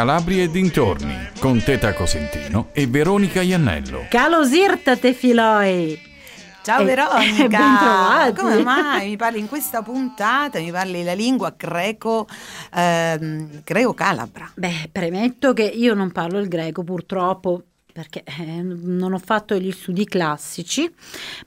Calabria e dintorni, con Teta Cosentino e Veronica Iannello. Calo Sirtate Filoi! Ciao E- Veronica, bentrovati. come mai mi parli in questa puntata, mi parli la lingua greco, ehm, greco-calabra? Beh, premetto che io non parlo il greco purtroppo perché eh, non ho fatto gli studi classici,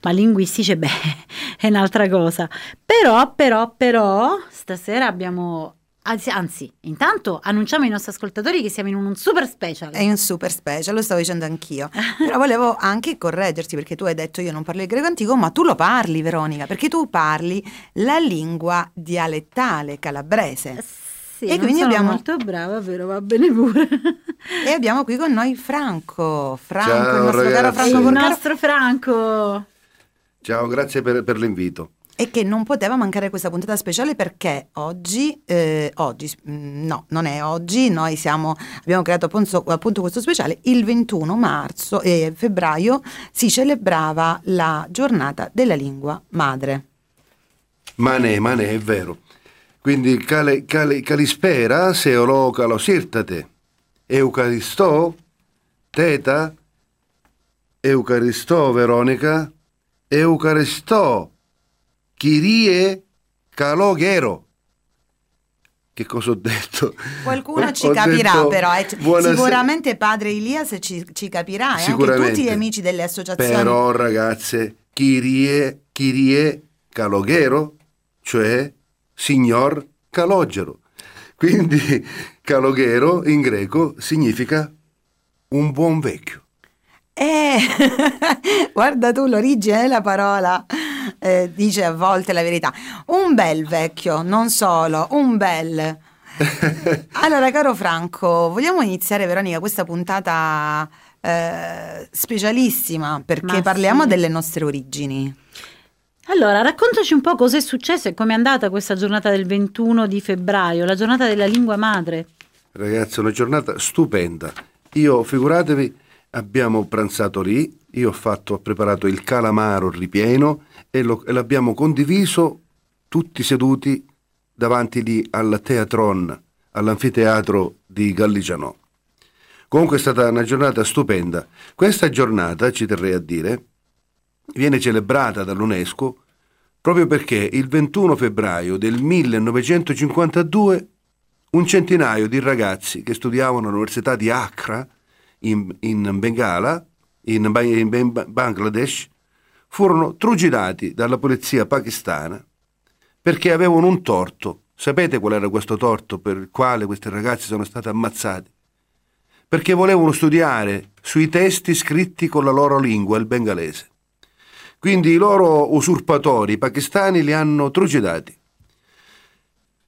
ma linguistici, beh, è un'altra cosa. Però, però, però, stasera abbiamo... Anzi, anzi, intanto annunciamo ai nostri ascoltatori che siamo in un super special. È un super special, lo stavo dicendo anch'io, però volevo anche correggerti perché tu hai detto io non parlo il greco antico, ma tu lo parli Veronica, perché tu parli la lingua dialettale calabrese Sì, E non quindi sono abbiamo- molto brava, vero? Va bene pure. e abbiamo qui con noi Franco, Franco, Ciao, il nostro caro ragazzi. È Franco il Porcaro, nostro Franco. Ciao, grazie per, per l'invito. E che non poteva mancare questa puntata speciale perché oggi, eh, oggi, mm, no, non è oggi, noi siamo, abbiamo creato appunto, appunto questo speciale, il 21 marzo e febbraio si celebrava la giornata della lingua madre. Mane, mane, è vero. Quindi cale, cale, calispera, seolo calosirtate. Eucaristò, teta, Eucaristò, Veronica, Eucaristò, Chirie, caloghero. Che cosa ho detto? Qualcuno Ho- ci ho capirà detto però, eh, sicuramente padre Elias ci, ci capirà e anche Sicuramente. tutti gli amici delle associazioni. Però ragazze, Chirie, Chirie Caloghero, cioè signor calogero. Quindi caloghero in greco significa un buon vecchio. Eh, guarda tu l'origine della parola, eh, dice a volte la verità. Un bel vecchio, non solo, un bel. Allora, caro Franco, vogliamo iniziare, Veronica, questa puntata eh, specialissima perché Ma parliamo sì. delle nostre origini. Allora, raccontaci un po' cosa è successo e com'è andata questa giornata del 21 di febbraio, la giornata della lingua madre. Ragazzi, una giornata stupenda. Io, figuratevi, abbiamo pranzato lì, io ho, fatto, ho preparato il calamaro ripieno e, lo- e l'abbiamo condiviso tutti seduti davanti lì al teatron, all'anfiteatro di Galligianò. Comunque è stata una giornata stupenda. Questa giornata, ci terrei a dire, viene celebrata dall'UNESCO proprio perché il 21 febbraio del 1952 un centinaio di ragazzi che studiavano all'università di Accra in, in Bengala, in, in Bangladesh, furono trucidati dalla polizia pakistana perché avevano un torto. Sapete qual era questo torto per il quale questi ragazzi sono stati ammazzati? Perché volevano studiare sui testi scritti con la loro lingua, il bengalese. Quindi i loro usurpatori pakistani li hanno trucidati.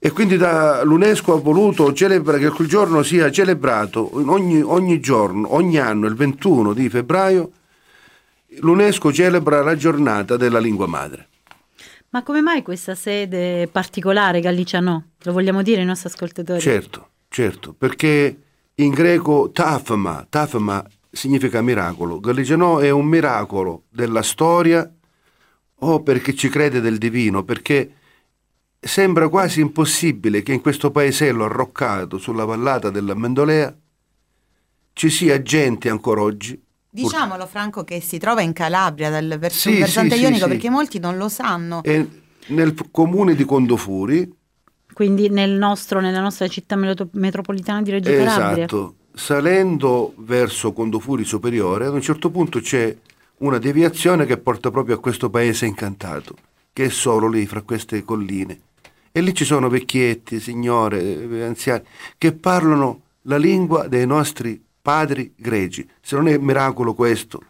E quindi da- l'UNESCO ha voluto celebrare che quel giorno sia celebrato ogni, ogni giorno, ogni anno, il 21 di febbraio, l'UNESCO celebra la giornata della lingua madre. Ma come mai questa sede particolare, Gallicia no? Lo vogliamo dire ai nostri ascoltatori? Certo, certo, perché in greco tafma, tafma significa miracolo, Galligiano è un miracolo della storia o perché ci crede del divino, perché sembra quasi impossibile che in questo paesello arroccato sulla vallata della Mendolea ci sia gente ancora oggi. Diciamolo, Franco, che si trova in Calabria, dal vers- Sì, versante sì, ionico, sì. perché molti non lo sanno. E nel comune di Condofuri, Quindi nel nostro, nella nostra città metropolitana di Reggio Calabria. esatto, salendo verso Condofuri superiore, ad un certo punto c'è una deviazione che porta proprio a questo paese incantato, che è solo lì, fra queste colline. E lì ci sono vecchietti, signore, eh, anziani, che parlano la lingua dei nostri padri greci. Se non è miracolo questo.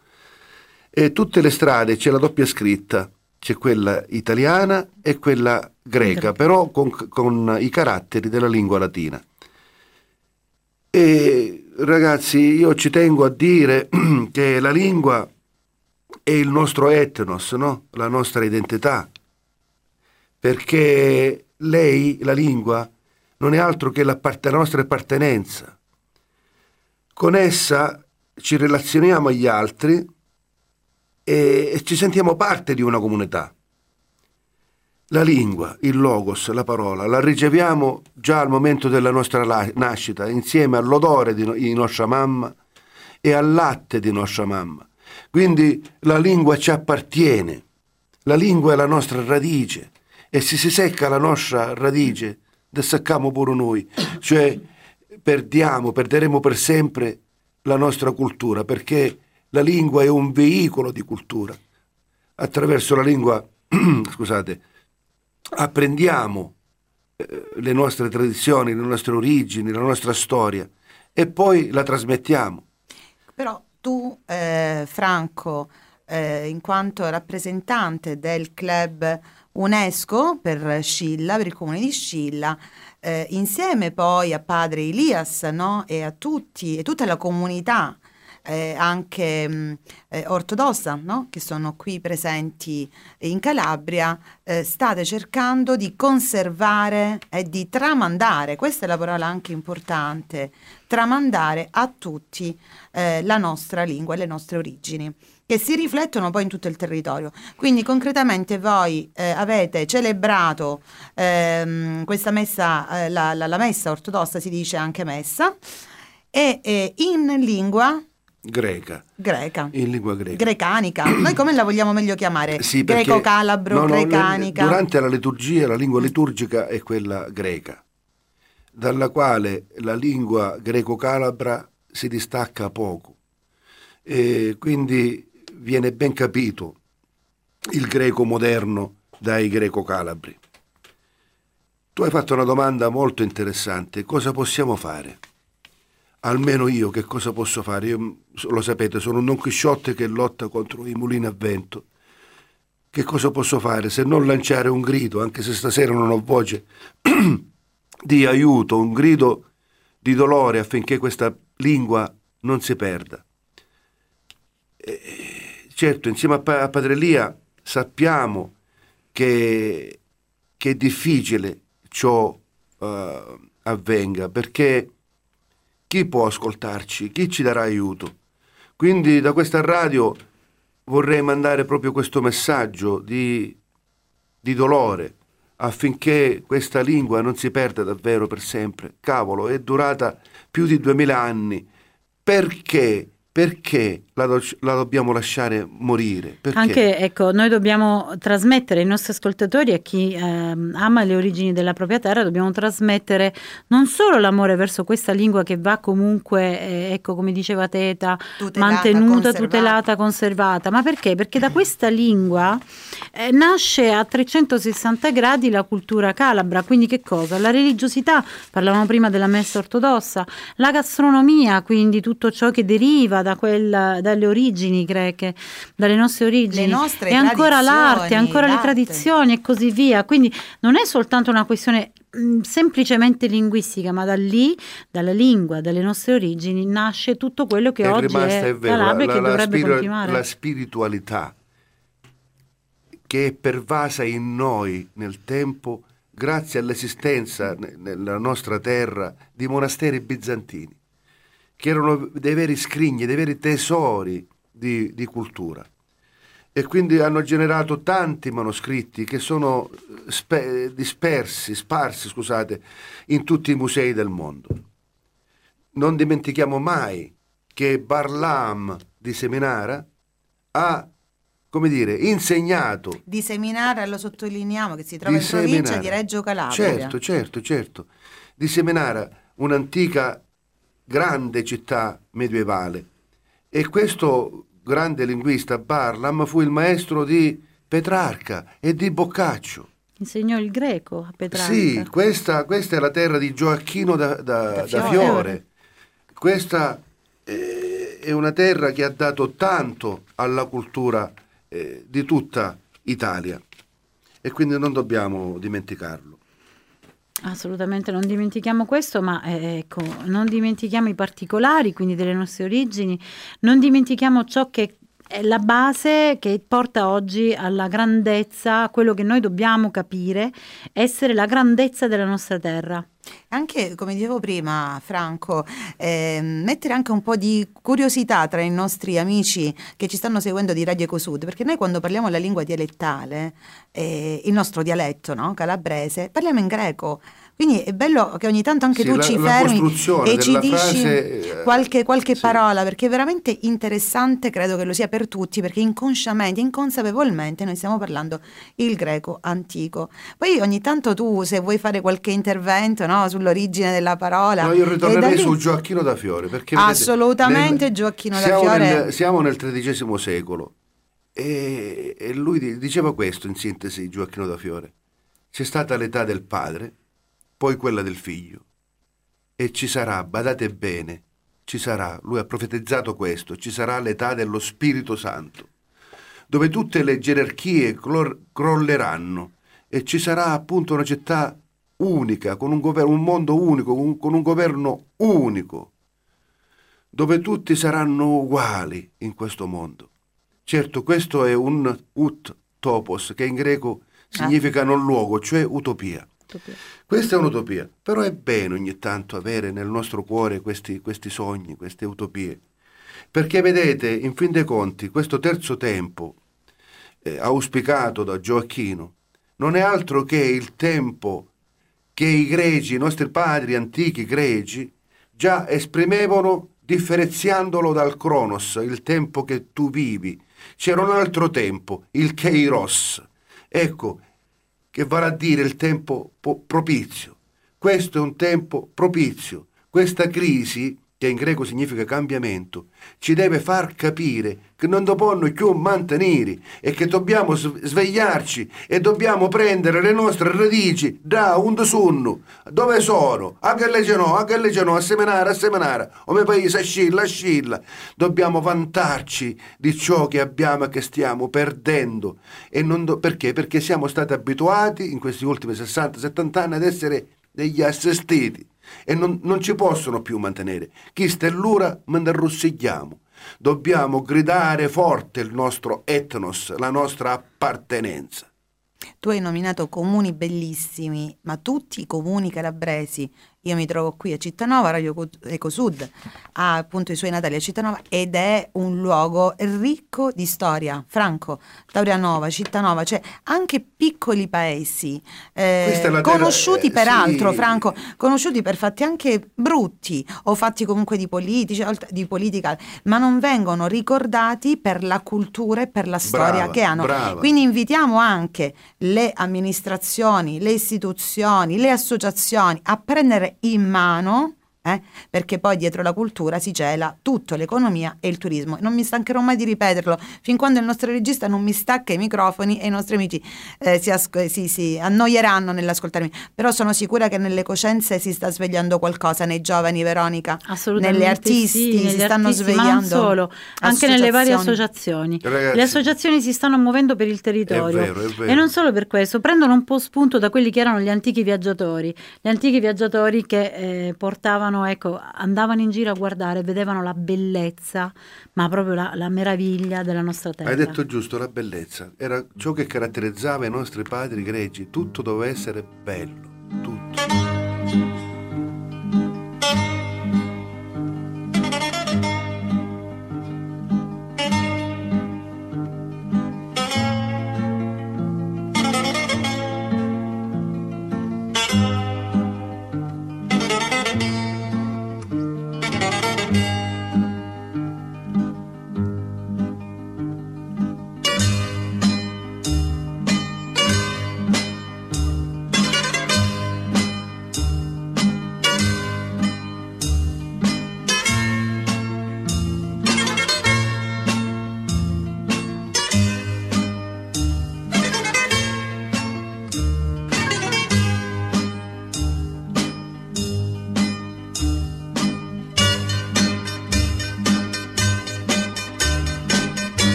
E tutte le strade c'è la doppia scritta, c'è quella italiana e quella greca, Greca. però con, con i caratteri della lingua latina. E ragazzi, io ci tengo a dire che la lingua è il nostro etnos, no? la nostra identità, perché lei, la lingua, non è altro che la, nostra appartenenza. Con essa ci relazioniamo agli altri e, e ci sentiamo parte di una comunità. La lingua, il logos, la parola, la riceviamo già al momento della nostra la- nascita, insieme all'odore di, no- di nostra mamma e al latte di nostra mamma. Quindi la lingua ci appartiene, la lingua è la nostra radice e se si secca la nostra radice, seccamo pure noi, cioè perdiamo, perderemo per sempre la nostra cultura perché la lingua è un veicolo di cultura. Attraverso la lingua, scusate, apprendiamo eh, le nostre tradizioni, le nostre origini, la nostra storia e poi la trasmettiamo. Però tu, eh, Franco, eh, in quanto rappresentante del club UNESCO per Scilla, per il comune di Scilla, eh, insieme poi a padre Elias no? e a tutti e tutta la comunità eh, anche mh, eh, ortodossa no? che sono qui presenti in Calabria, eh, state cercando di conservare e di tramandare, questa è la parola anche importante, tramandare a tutti eh, la nostra lingua e le nostre origini che si riflettono poi in tutto il territorio. Quindi concretamente voi eh, avete celebrato ehm, questa messa, eh, la, la, la, messa ortodossa si dice anche messa, e eh, in lingua greca. Greca. In lingua greca. Grecanica. Noi come la vogliamo meglio chiamare? Sì, Greco-calabro, no, no, grecanica. Durante la liturgia la lingua liturgica è quella greca, dalla quale la lingua greco-calabra si distacca poco. E quindi viene ben capito il greco moderno dai greco calabri. Tu hai fatto una domanda molto interessante, cosa possiamo fare? Almeno io che cosa posso fare? Io, lo sapete, sono un Don Chisciotte che lotta contro i mulini a vento. Che cosa posso fare se non lanciare un grido, anche se stasera non ho voce, di aiuto, un grido di dolore affinché questa lingua non si perda? E Certo, insieme a, a Padre Elia sappiamo che, che, è difficile ciò uh, avvenga perché chi può ascoltarci? Chi ci darà aiuto? Quindi da questa radio vorrei mandare proprio questo messaggio di, di dolore affinché questa lingua non si perda davvero per sempre. Cavolo, è durata più di duemila anni. Perché? Perché la, do- la, dobbiamo lasciare morire? Perché? Anche, ecco, noi dobbiamo trasmettere ai nostri ascoltatori, a chi eh, ama le origini della propria terra, dobbiamo trasmettere non solo l'amore verso questa lingua che va comunque, eh, ecco, come diceva Teta, tutelata, mantenuta, conservata. tutelata, conservata, ma perché? Perché da questa lingua eh, nasce a 360 gradi la cultura calabra, quindi che cosa? La religiosità, parlavamo prima della messa ortodossa, la gastronomia, quindi tutto ciò che deriva da quella, dalle origini greche, dalle nostre origini, le nostre e ancora l'arte, ancora le tradizioni e così via. Quindi non è soltanto una questione mh, semplicemente linguistica, ma da lì, dalla lingua, dalle nostre origini, nasce tutto quello che è oggi rimasta, è, è vero, Calabria la, che la, dovrebbe spiri- continuare. La spiritualità che è pervasa in noi nel tempo grazie all'esistenza nella nostra terra di monasteri bizantini che erano dei veri scrigni, dei veri tesori di, di cultura. E quindi hanno generato tanti manoscritti che sono spe- dispersi, sparsi, scusate, in tutti i musei del mondo. Non dimentichiamo mai che Barlam di Seminara ha, come dire, insegnato. Di Seminara lo sottolineiamo che si trova in provincia di Reggio Calabria. Certo, certo, certo. Di Seminara, un'antica grande città medievale. E questo grande linguista Barlam fu il maestro di Petrarca e di Boccaccio. Insegnò il greco a Petrarca. Sì, questa, questa è la terra di Gioacchino da, da, da, da Fiore. Fiore. Questa eh, è una terra che ha dato tanto alla cultura eh, di tutta Italia e quindi non dobbiamo dimenticarlo. Assolutamente non dimentichiamo questo, ma eh, ecco, non dimentichiamo i particolari, quindi delle nostre origini, non dimentichiamo ciò che è la base che porta oggi alla grandezza, quello che noi dobbiamo capire, essere la grandezza della nostra terra. Anche, come dicevo prima, Franco, eh, mettere anche un po' di curiosità tra i nostri amici che ci stanno seguendo di Radio Ecosud, perché noi quando parliamo la lingua dialettale, eh, il nostro dialetto no? calabrese, parliamo in greco. Quindi è bello che ogni tanto anche Sì, tu la- ci fermi e ci dici frase, eh, qualche, qualche sì. parola, perché è veramente interessante, credo che lo sia per tutti, perché inconsciamente, inconsapevolmente noi stiamo parlando il greco antico. Poi ogni tanto tu, se vuoi fare qualche intervento no, sull'origine della parola... No, io ritornerei lì- su Gioacchino da Fiore. Perché, vedete, Assolutamente nel- Gioacchino da Fiore. Nel, siamo nel XIII secolo e, e lui di- diceva questo in sintesi, Gioacchino da Fiore. C'è stata l'età del padre, poi quella del figlio. E ci sarà, badate bene, ci sarà, lui ha profetizzato questo, ci sarà l'età dello Spirito Santo, dove tutte le gerarchie clor- crolleranno e ci sarà appunto una città unica, con un, governo, un mondo unico, con, con un governo unico, dove tutti saranno uguali in questo mondo. Certo, questo è un ut topos, che in greco significa non luogo, cioè utopia. Questa è un'utopia, però è bene ogni tanto avere nel nostro cuore questi, questi sogni, queste utopie. Perché vedete, in fin dei conti, questo terzo tempo, eh, auspicato da Gioacchino, non è altro che il tempo che i greci, i nostri padri antichi greci, già esprimevano differenziandolo dal Cronos, il tempo che tu vivi. C'era un altro tempo, il Kairos. Ecco, che vale a dire il tempo po- propizio. Questo è un tempo propizio. Questa crisi, che in greco significa cambiamento, ci deve far capire che non dobbiamo più mantenere e che dobbiamo svegliarci e dobbiamo prendere le nostre radici da un sunno. Dove sono? A che legge a che legge a seminare, a seminare. O me paese, a scilla, a scilla. Dobbiamo vantarci di ciò che abbiamo e che stiamo perdendo. Do- perché? Perché siamo stati abituati in questi ultimi 60-70 anni ad essere degli assistiti e non, non ci possono più mantenere. Chi stellura, me ne arrossigliamo. Dobbiamo gridare forte il nostro etnos, la nostra appartenenza. Tu hai nominato comuni bellissimi, ma tutti i comuni calabresi. Io mi trovo qui a Cittanova, Radio Co- Ecosud ha appunto i suoi natali a Cittanova ed è un luogo ricco di storia. Franco, Taurianova, Cittanova, cioè anche piccoli paesi eh, la terra- conosciuti eh, peraltro, sì. Franco, conosciuti per fatti anche brutti o fatti comunque di politici, di politica, ma non vengono ricordati per la cultura e per la storia Brava, che hanno. brava. Quindi invitiamo anche le amministrazioni, le istituzioni, le associazioni a prendere in mano, eh, perché poi dietro la cultura si cela tutta l'economia e il turismo. Non mi stancherò mai di ripeterlo, fin quando il nostro regista non mi stacca i microfoni e i nostri amici eh, si, asco- si- si annoieranno nell'ascoltarmi. Però sono sicura che nelle coscienze si sta svegliando qualcosa nei giovani, Veronica. Negli artisti sì, si stanno artisti, svegliando. Ma non solo, anche nelle varie Associazioni. associazioni. Ragazzi, Le associazioni si stanno muovendo per il territorio. È vero, è vero. E non solo per questo, prendono un po' spunto da quelli che erano gli antichi viaggiatori, gli antichi viaggiatori che eh, portavano, ecco, andavano in giro a guardare, vedevano la bellezza, ma proprio la, la meraviglia della nostra terra. Hai detto giusto, la bellezza. Era ciò che caratterizzava i nostri padri greci. Tutto doveva essere bello.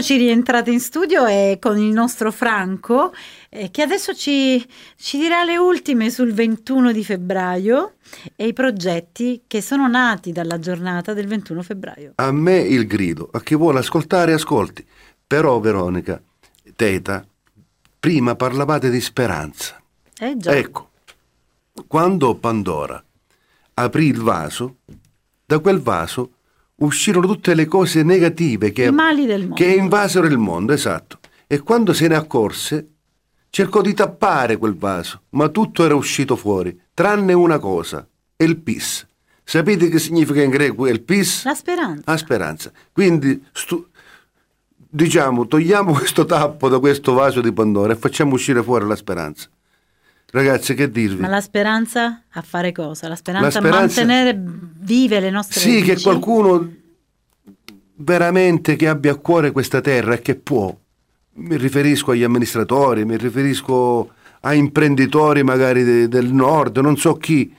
Eccoci rientrate in studio e con il nostro Franco eh, che adesso ci, ci dirà le ultime sul 21 di febbraio e i progetti che sono nati dalla giornata del 21 febbraio. A me il grido, a chi vuole ascoltare ascolti. Però Veronica, Teta, prima parlavate di speranza. Eh già. Ecco, quando Pandora aprì il vaso, da quel vaso uscirono tutte le cose negative che, che invasero il mondo, esatto. E quando se ne accorse, cercò di tappare quel vaso, ma tutto era uscito fuori, tranne una cosa, il pis. Sapete che significa in greco il pis? La speranza. La speranza. Quindi, stu- diciamo, togliamo questo tappo da questo vaso di Pandora e facciamo uscire fuori la speranza. Ragazzi, che dirvi? Ma la speranza a fare cosa? La speranza, La speranza- a mantenere vive le nostre Sì, che radici? qualcuno veramente che abbia a cuore questa terra e che può. Mi riferisco agli amministratori, mi riferisco a imprenditori magari de- del nord, non so chi,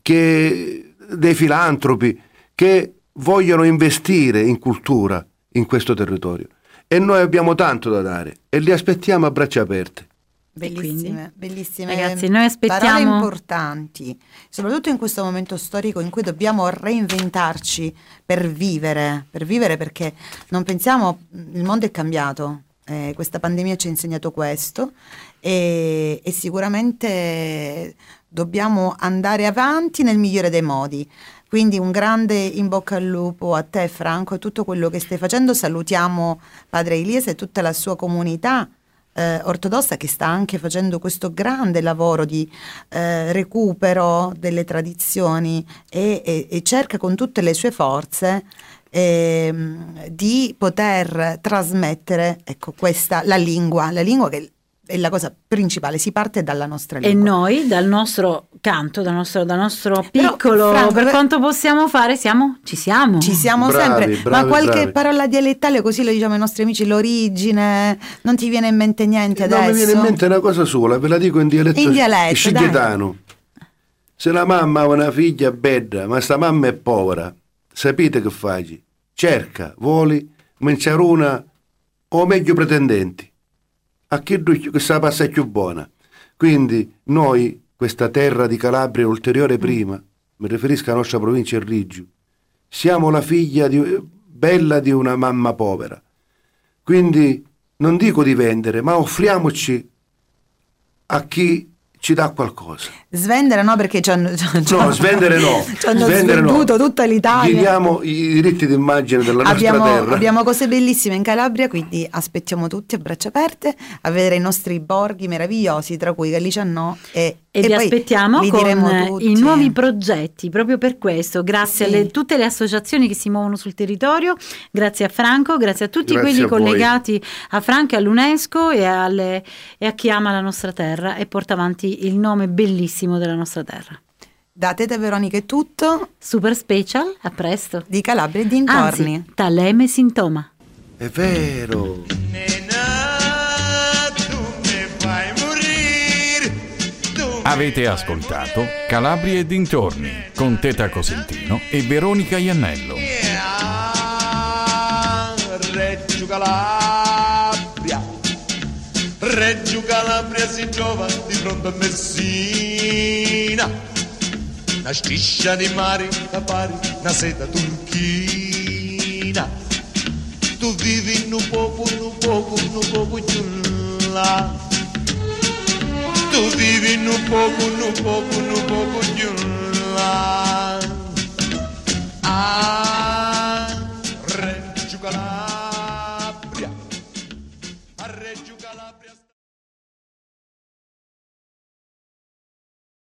che, dei filantropi che vogliono investire in cultura in questo territorio. E noi abbiamo tanto da dare e li aspettiamo a braccia aperte. Bellissime, bellissime. Ragazzi, noi aspettiamo- Parole importanti, soprattutto in questo momento storico in cui dobbiamo reinventarci per vivere, per vivere perché non pensiamo, il mondo è cambiato, eh, questa pandemia ci ha insegnato questo e, e sicuramente dobbiamo andare avanti nel migliore dei modi. Quindi un grande in bocca al lupo a te Franco e tutto quello che stai facendo. Salutiamo Padre Elias e tutta la sua comunità eh, ortodossa che sta anche facendo questo grande lavoro di eh, recupero delle tradizioni e, e- e cerca con tutte le sue forze ehm, di poter trasmettere ecco, questa, la lingua, la lingua che è la cosa principale, si parte dalla nostra E lingua. noi dal nostro canto, dal nostro, dal nostro Però, piccolo, Franco, per quanto possiamo fare, siamo, ci siamo. Ci siamo Bravi, sempre, bravi, ma qualche bravi. parola dialettale così lo diciamo ai nostri amici, l'origine, non ti viene in mente niente adesso? No, mi viene in mente una cosa sola, ve la dico in dialetto, In dialetto, sciglietano. Se la mamma ha una figlia bella, ma sta mamma è povera, sapete che fai? Cerca, vuoli, mangiare una o meglio pretendenti. A chi sa passa più buona. Quindi noi, questa terra di Calabria ulteriore prima, mi riferisco alla nostra provincia di Rigiu, siamo la figlia di- bella di una mamma povera. Quindi non dico di vendere, ma offriamoci a chi ci dà qualcosa. Svendere no perché ci hanno, ci hanno- No, svendere no. ci hanno svendere no. tutta l'Italia. Viviamo i diritti d'immagine della nostra Abbiamo, terra. abbiamo cose bellissime in Calabria, quindi aspettiamo tutti a braccia aperte a vedere i nostri borghi meravigliosi, tra cui Galiciannò e E, vi poi aspettiamo li con tutti. i nuovi progetti, proprio per questo, grazie Sì. a tutte le associazioni che si muovono sul territorio, grazie a Franco, grazie a tutti Grazie quelli a voi. collegati a Franco e all'UNESCO e, alle- e a chi ama la nostra terra e porta avanti il nome bellissimo della nostra terra. Da Teta Veronica è tutto, Super special, a presto. di Calabria e dintorni. Anzi, taleme sintoma. È vero. Avete ascoltato Calabria e dintorni con Teta Cosentino e Veronica Iannello. Ah, Reggio Calabria, Reggio Calabria si trova di fronte a Messina, una striscia di mare da pari, una seta turchina. Tu vivi in un poco, in un poco, in un poco giù là. Tu vivi in un poco, in un poco, in un poco giù là. Ah,